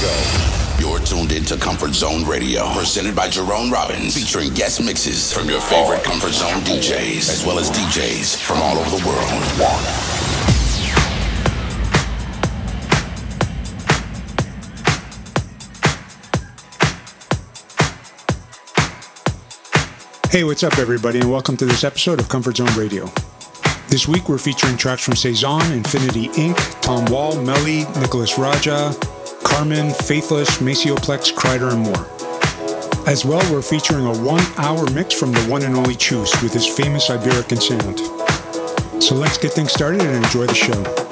You're tuned into Comfort Zone Radio, presented by Jerome Robbins, featuring guest mixes from your favorite Comfort Zone DJs, as well as DJs from all over the world. Hey, what's up, everybody, and welcome to this episode of Comfort Zone Radio. This week, we're featuring tracks from Saison, Infinity Inc., Tom Wall, Melly, Nicholas Raja, Carmen, Faithless, Maceo Plex, Kreider, and more. As well, we're featuring a one hour mix from the one and only Chus with his famous Iberican sound. So let's get things started and enjoy the show.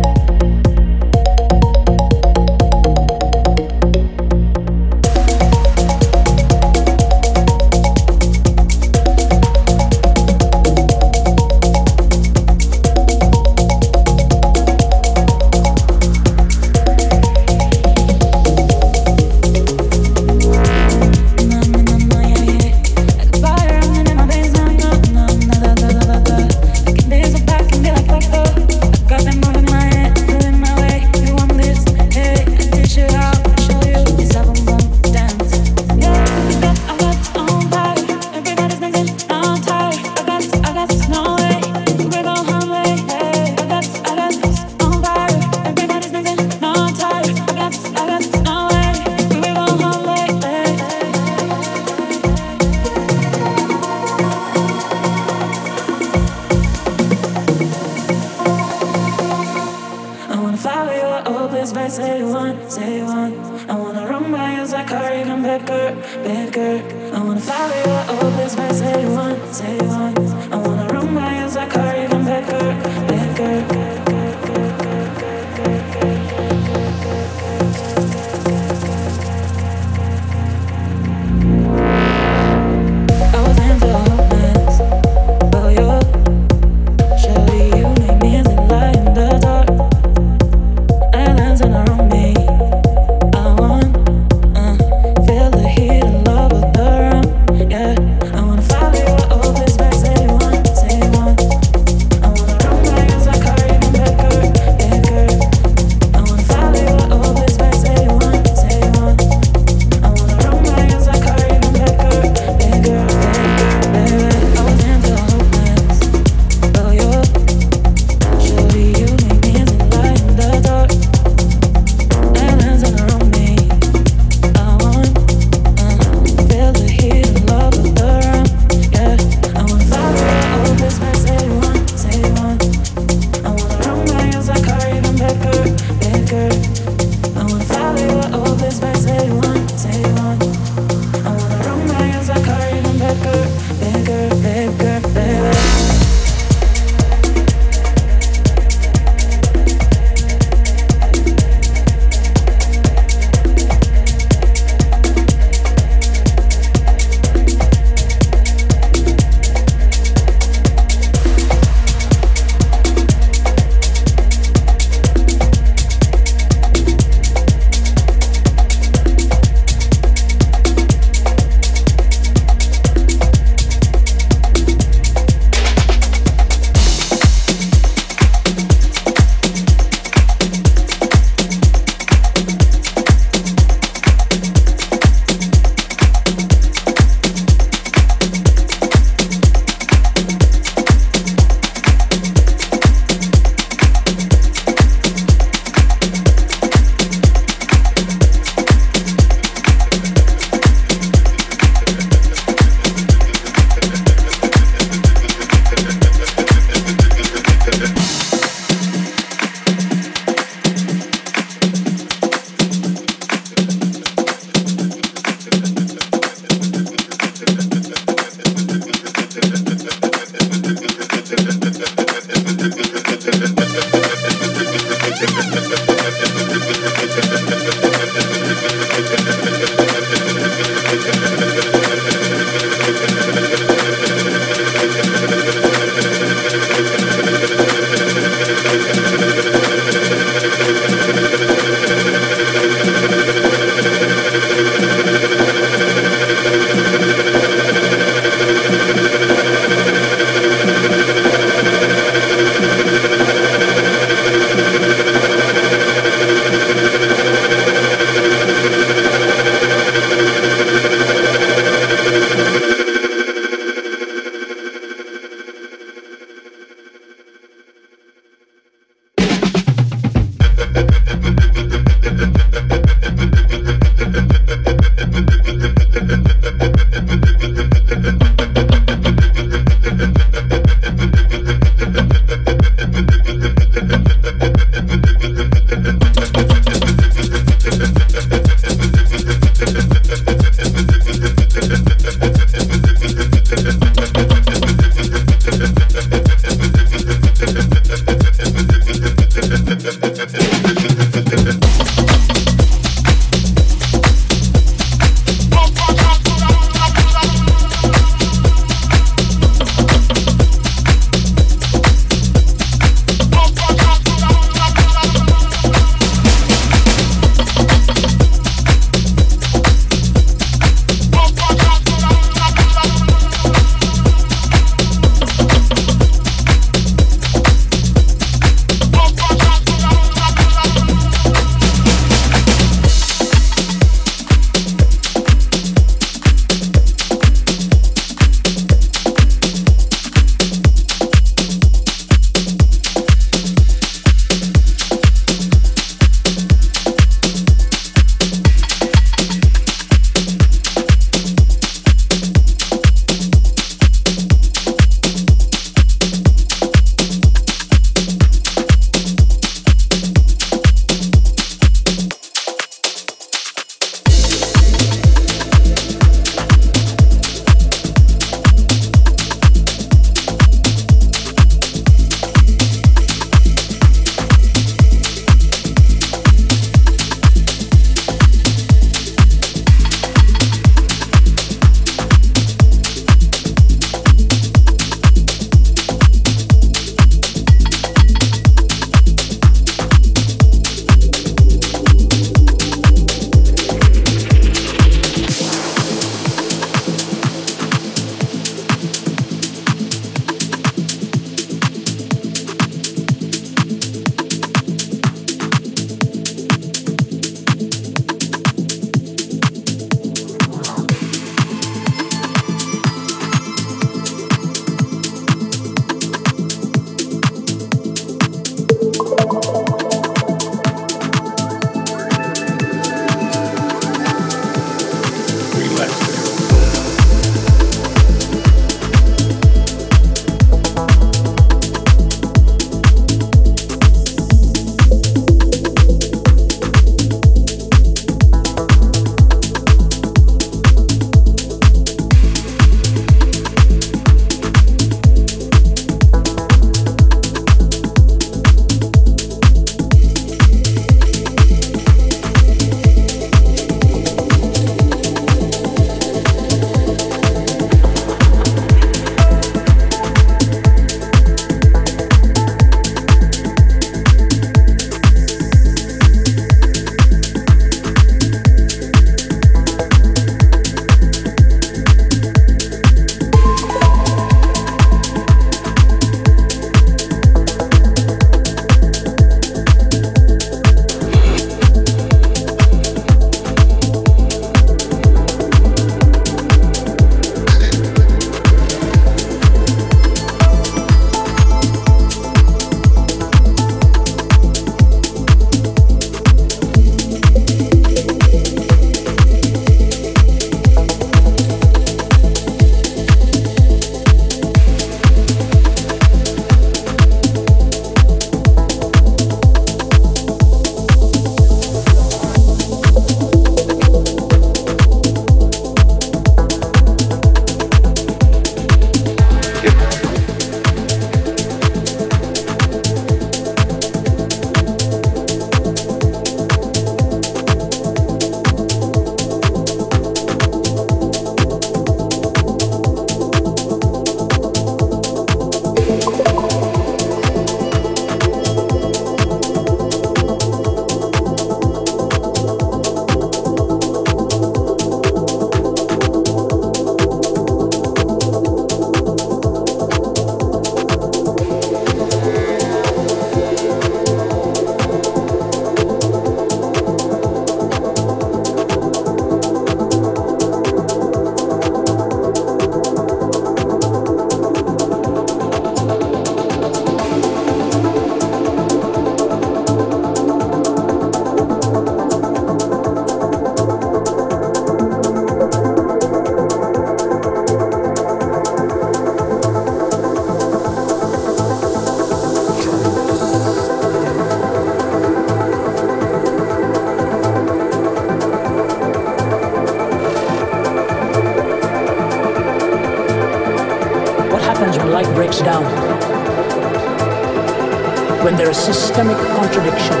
Systemic contradiction,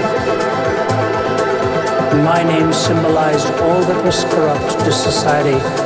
my name symbolized all that was corrupt to society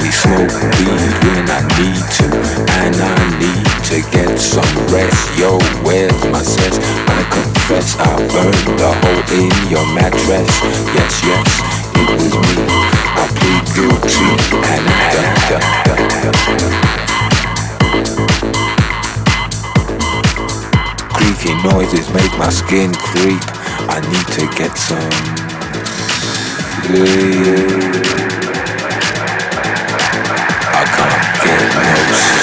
Only smoke weed when I need to, and I need to get some rest. Yo, where's my sense? I confess I burned the hole in your mattress. Yes, yes, it was me. I plead guilty, and I Creaky noises make my skin creep. I need to get some sleep. Announce.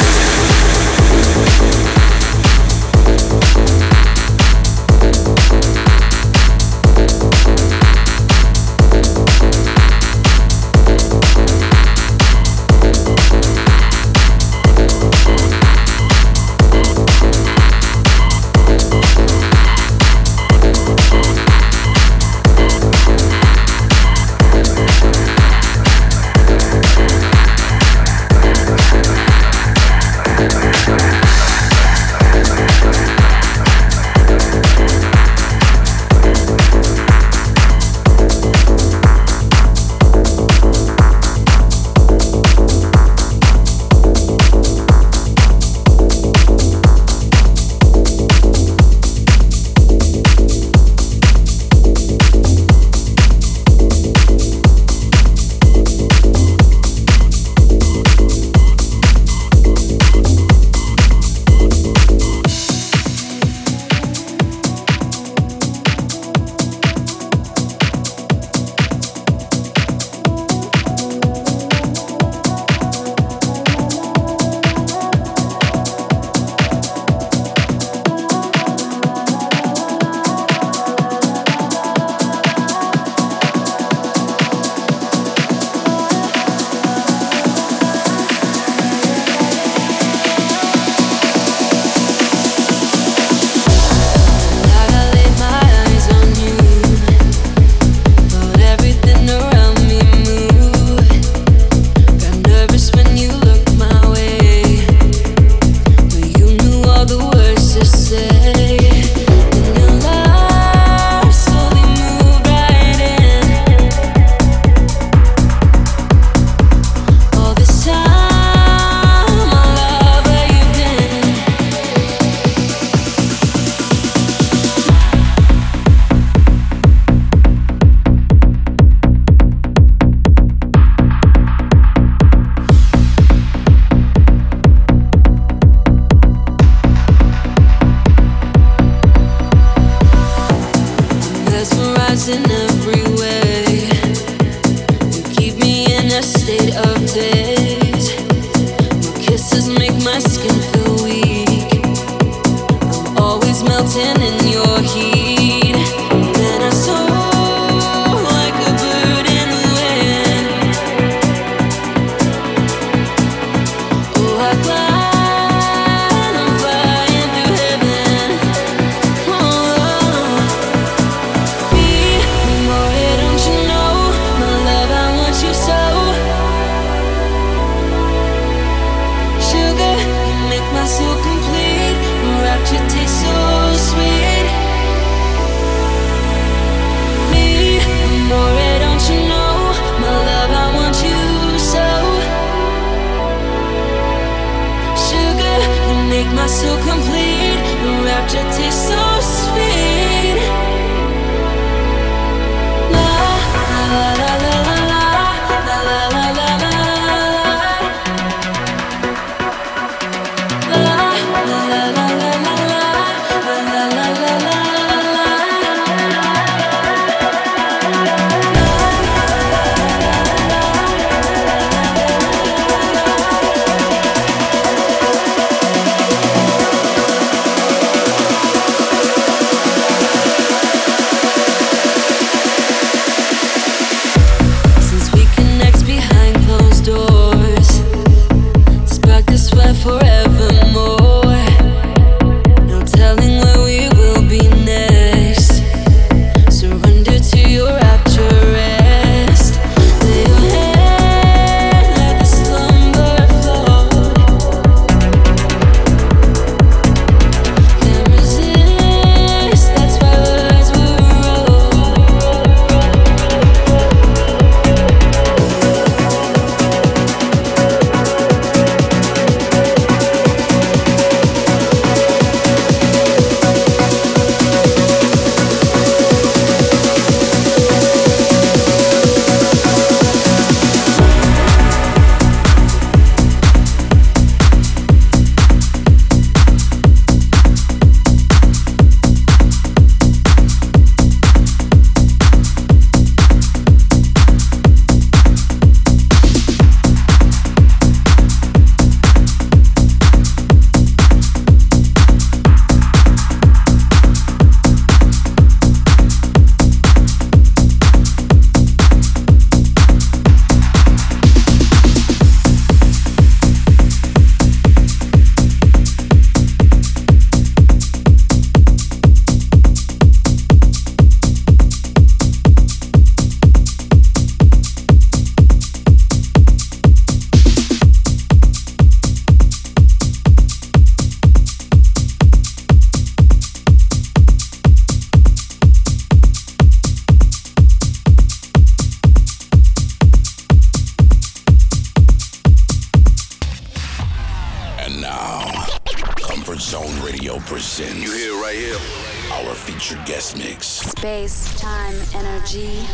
guest mix. Space, time, energy.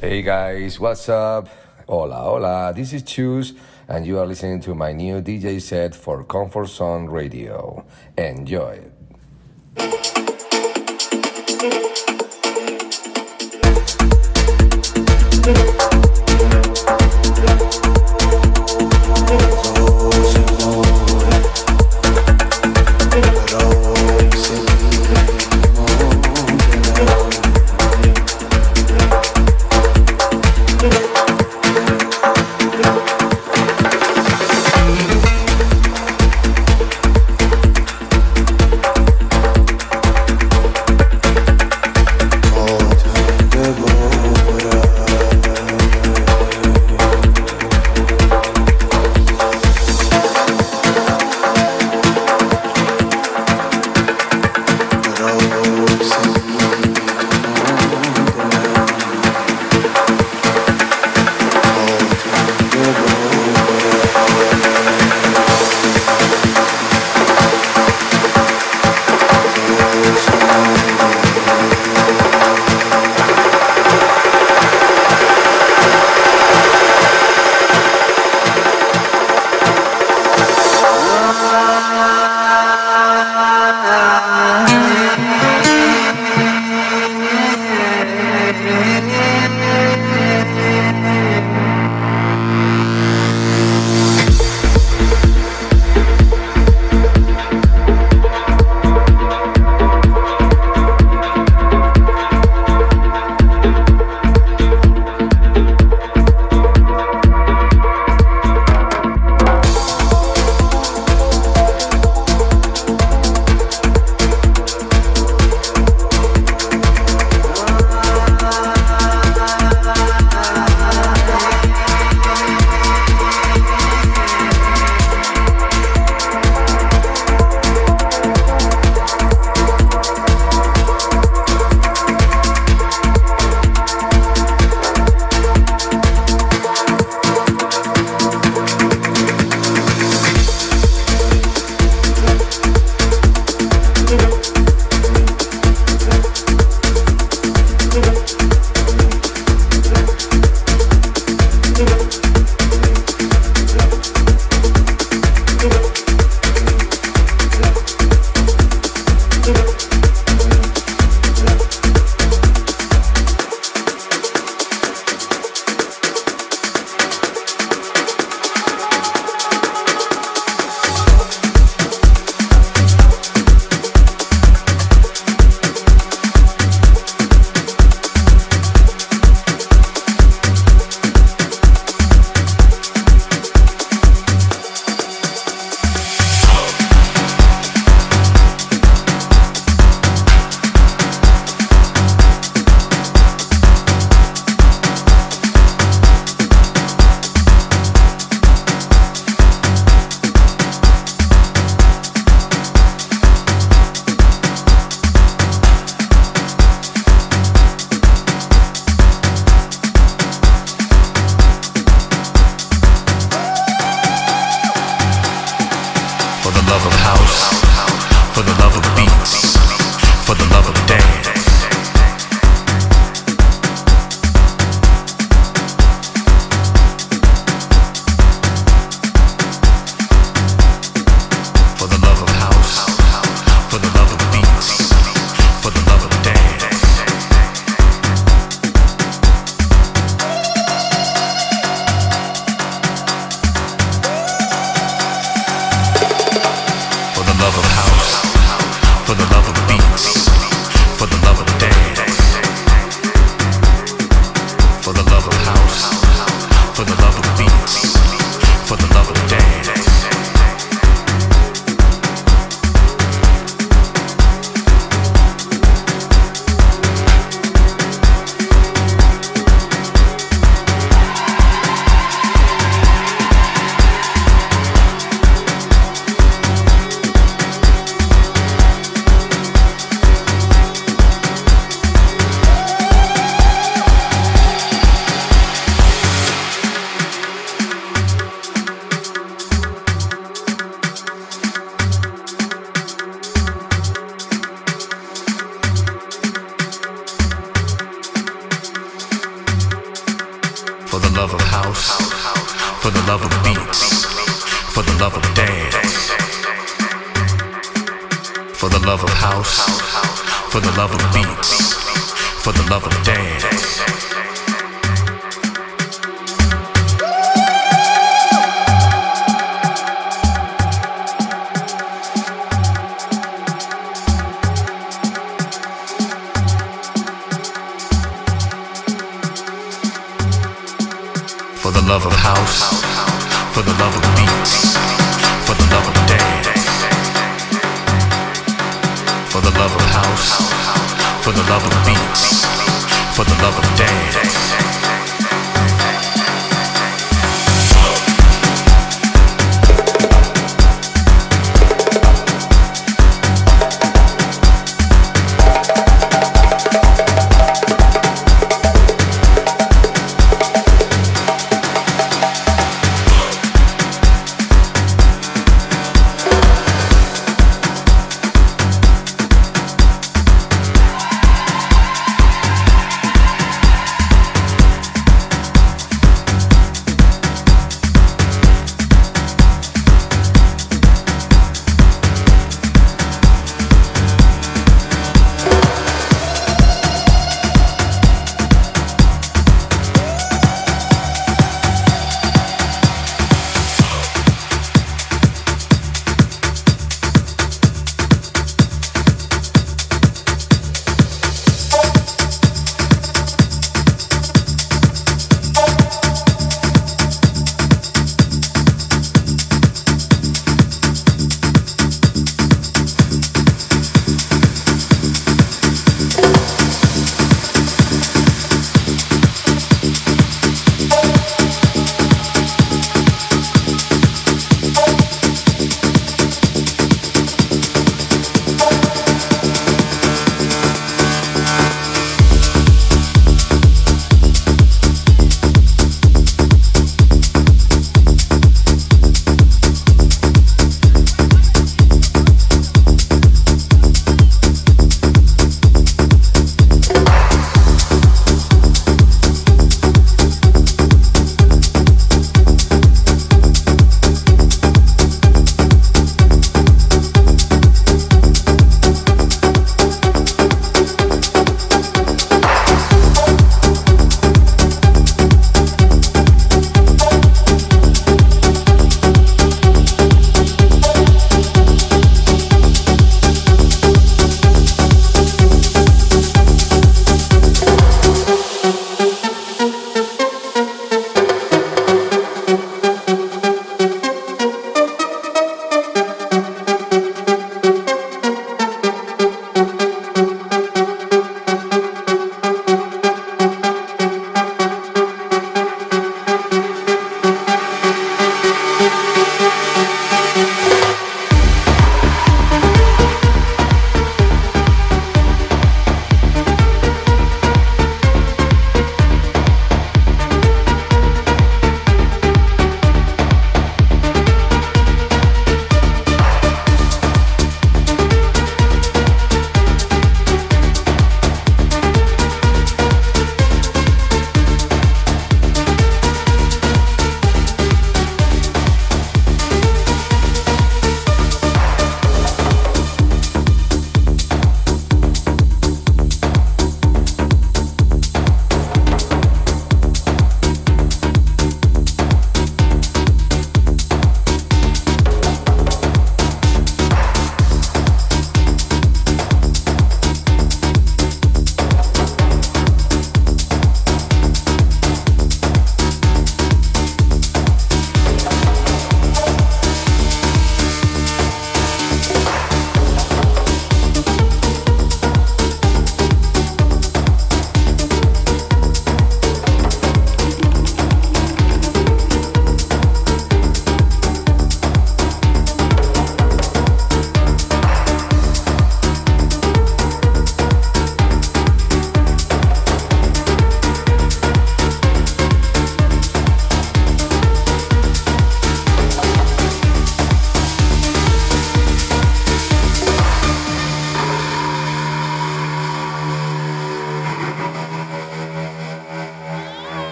Hey guys, what's up? Hola, hola, this is Chus, and you are listening to my new DJ set for Comfort Zone Radio. Enjoy it.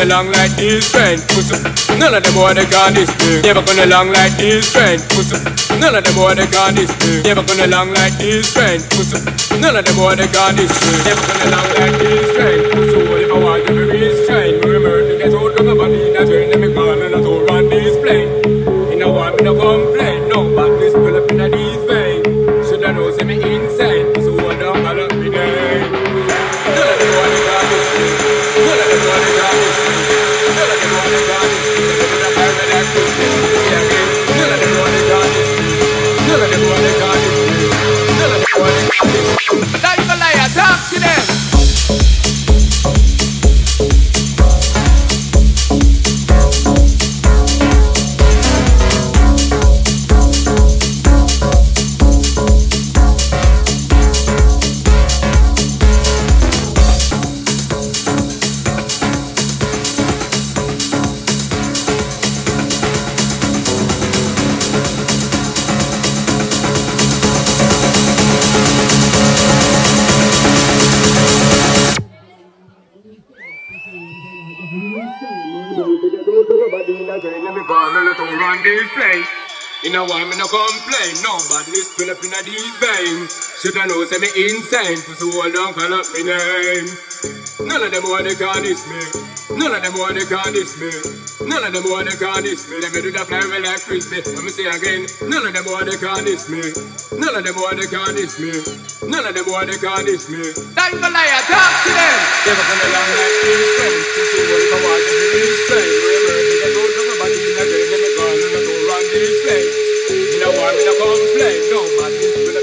Gonna long like this friend. Pussy. None of them boy they can this me. Never gonna long like this friend. Pussy. None of them boy they can this me. Never gonna long like this friend. Pussy. None of them boy they can this me. Never gonna long like this friend. Pussy. Know why me no complain, no badness fill up in a these veins. Shoulda know say me insane, pussy hold on, call up me name. None of them want to call this me. None of them want to call this me. None of them want to call this me. Let me do the fly away like frisbee. Let me say again. None of them want to call this me. None of them want to call this me. None of them want to call this me. That's the liar. Talk to them. Never gonna long like this friend. Pussy hold on, want to be this No want me no complain. No man,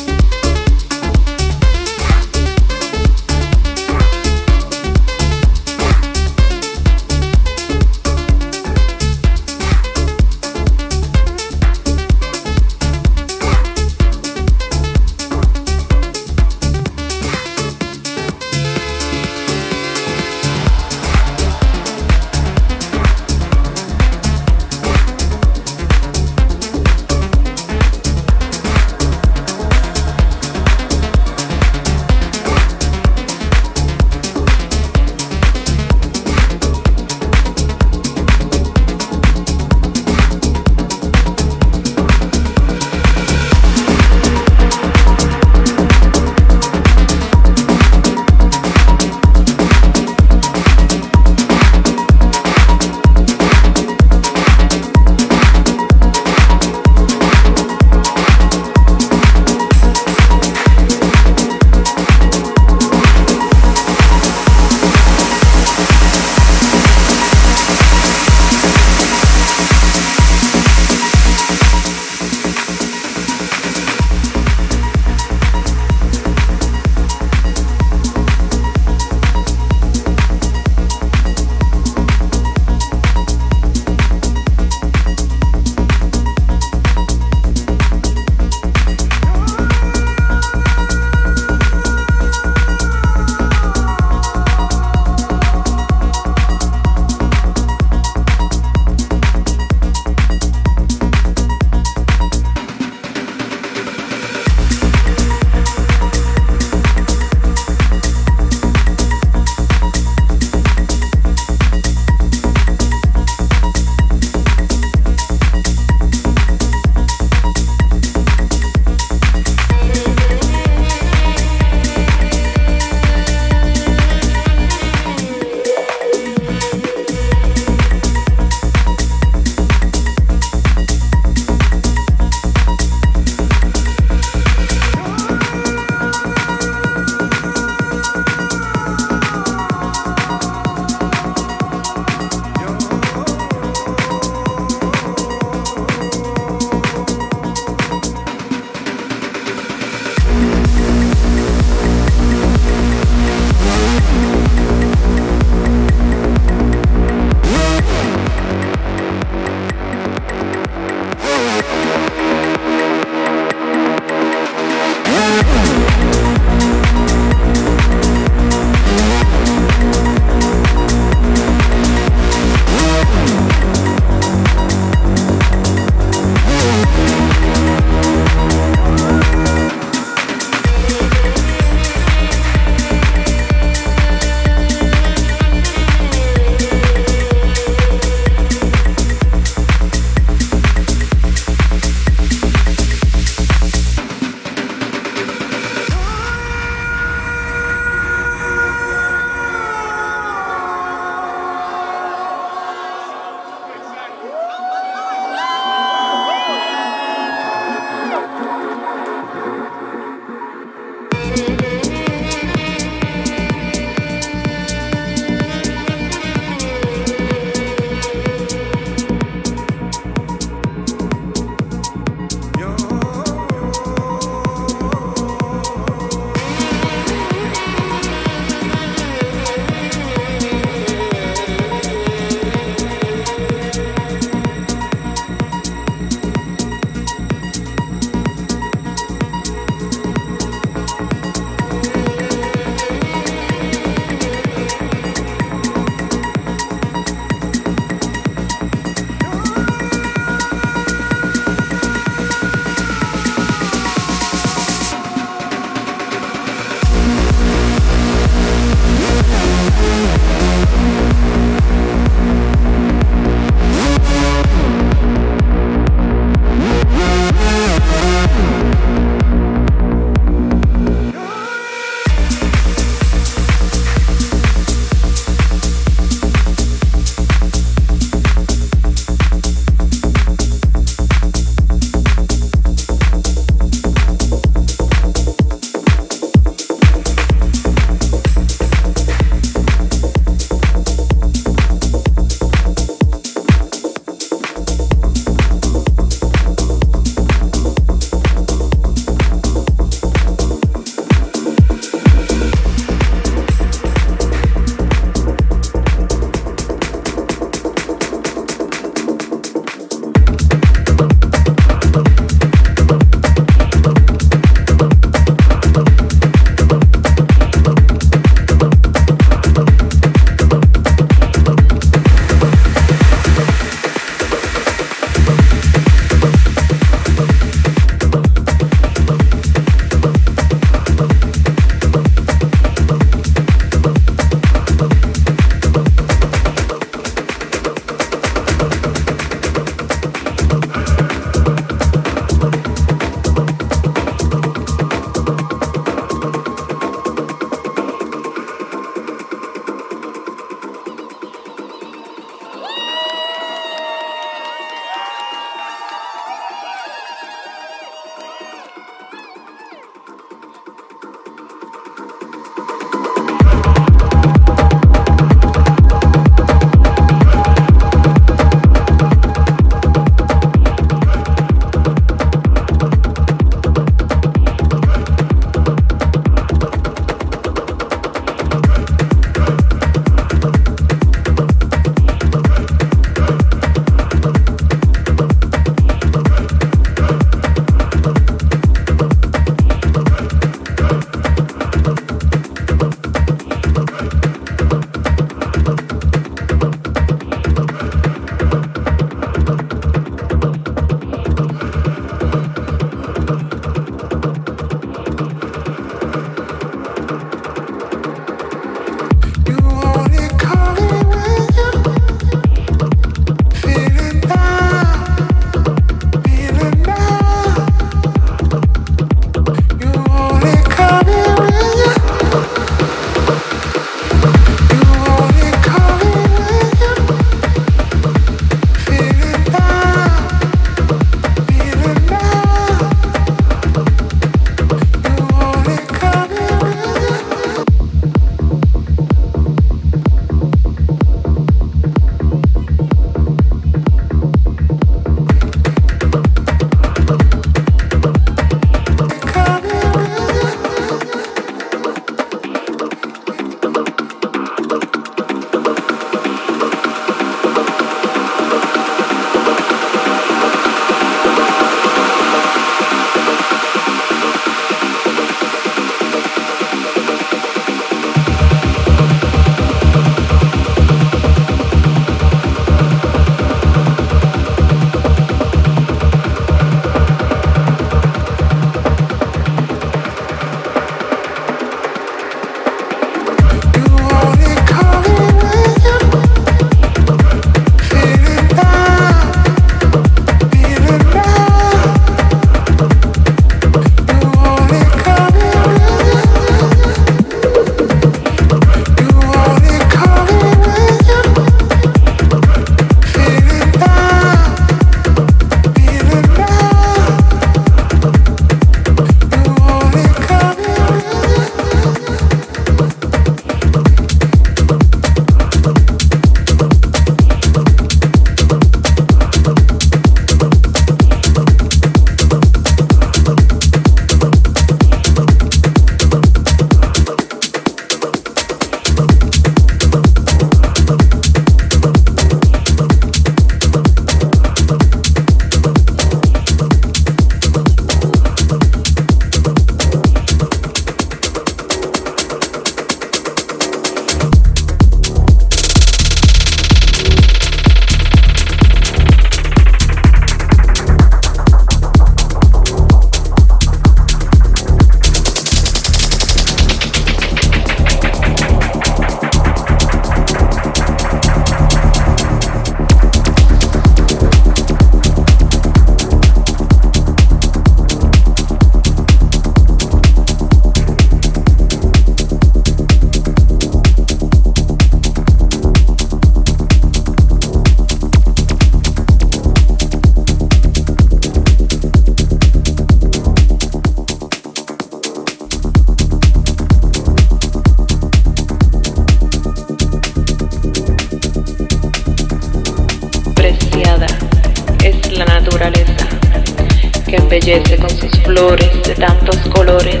embellece con sus flores de tantos colores,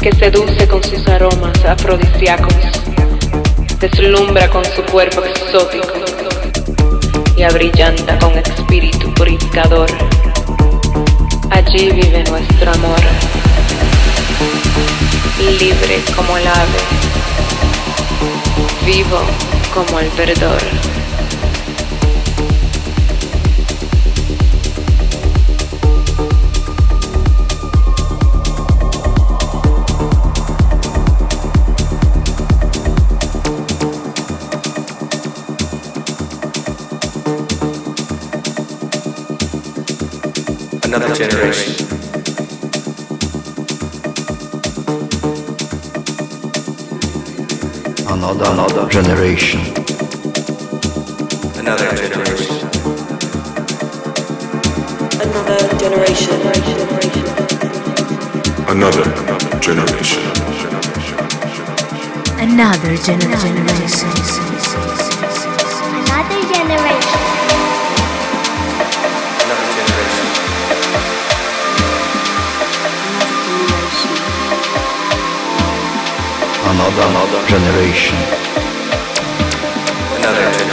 que seduce con sus aromas afrodisíacos, deslumbra con su cuerpo exótico y abrillanta con espíritu purificador. Allí vive nuestro amor, libre como el ave, vivo como el verdor. Another generation. Another, another generation. Another generation. Another generation. Another generation. Another generation. Another generation. Another, generation. Another generation.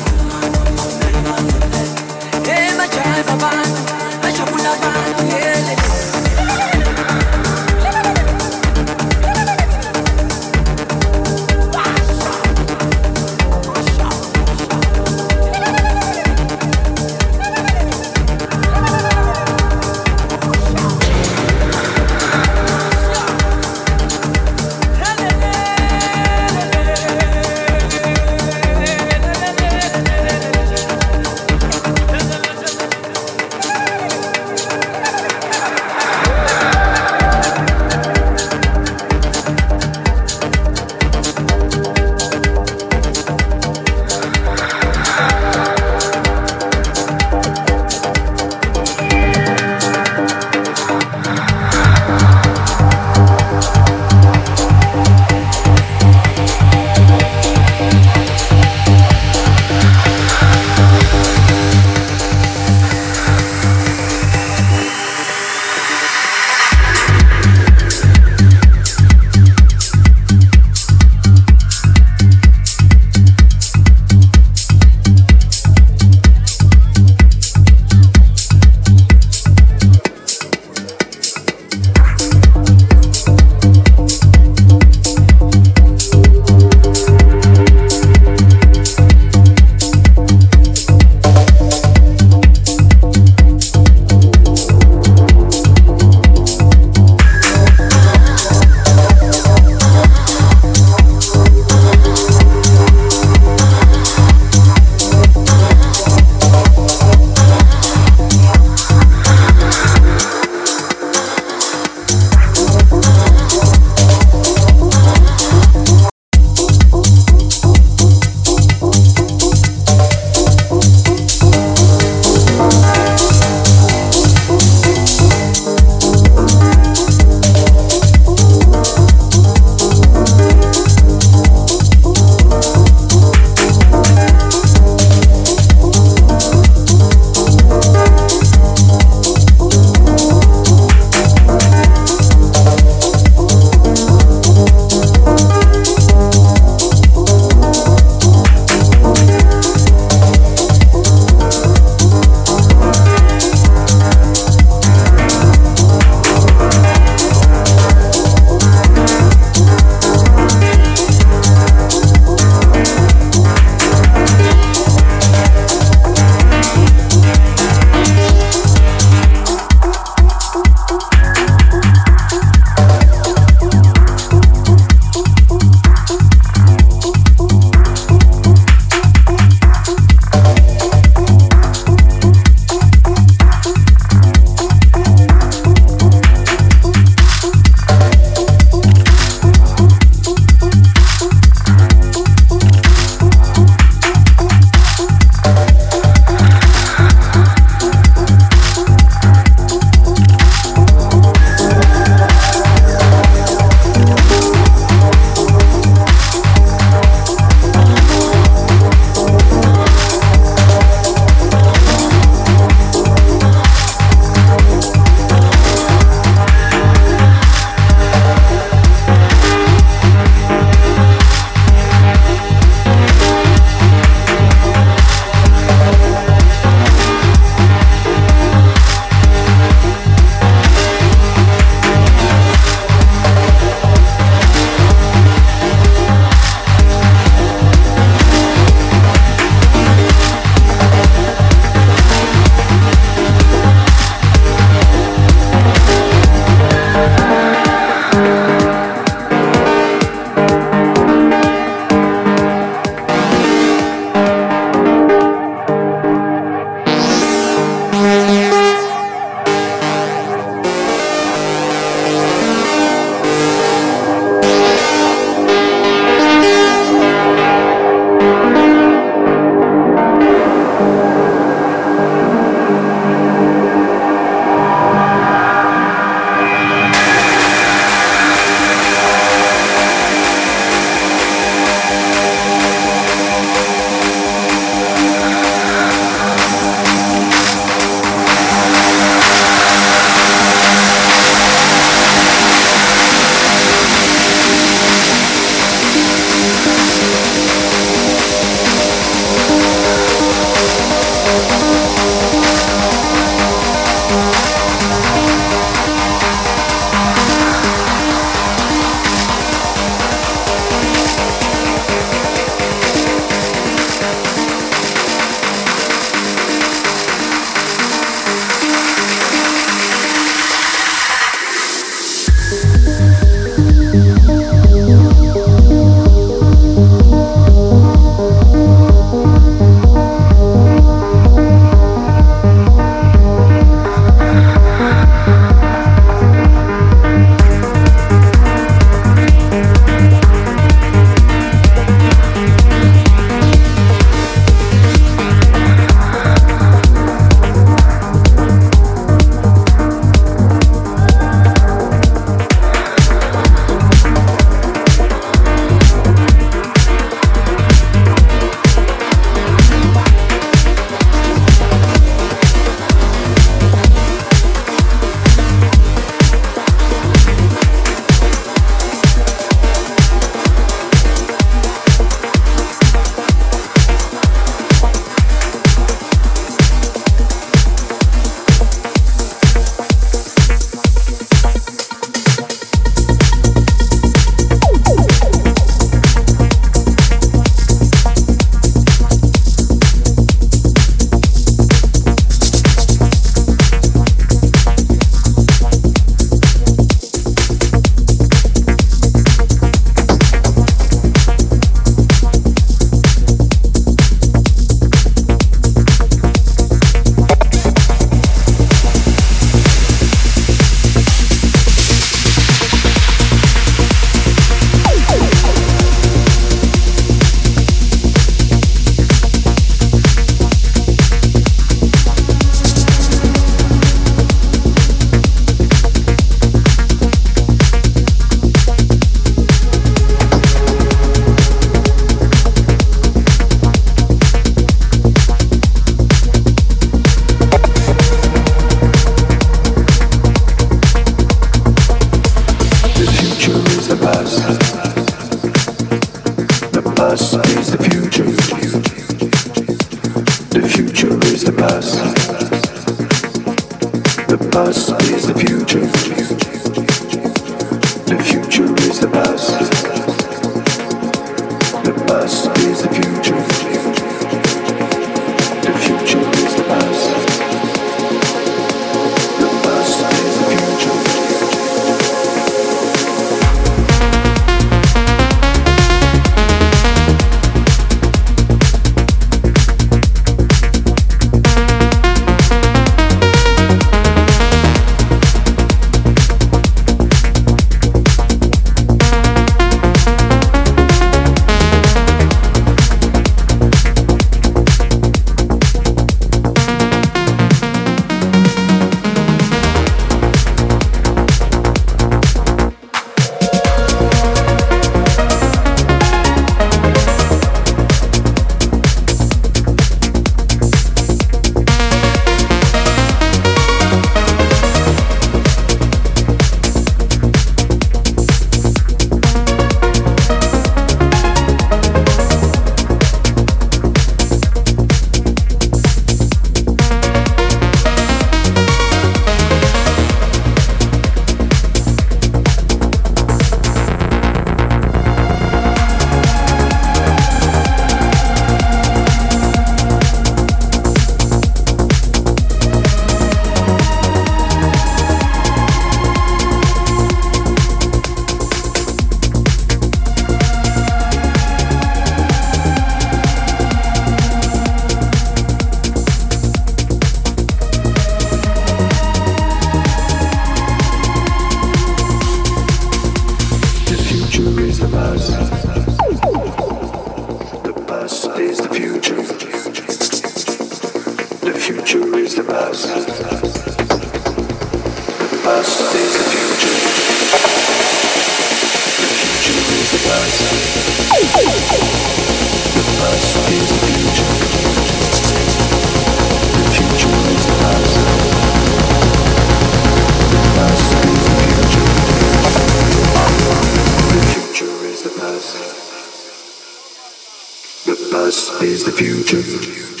The past is the future.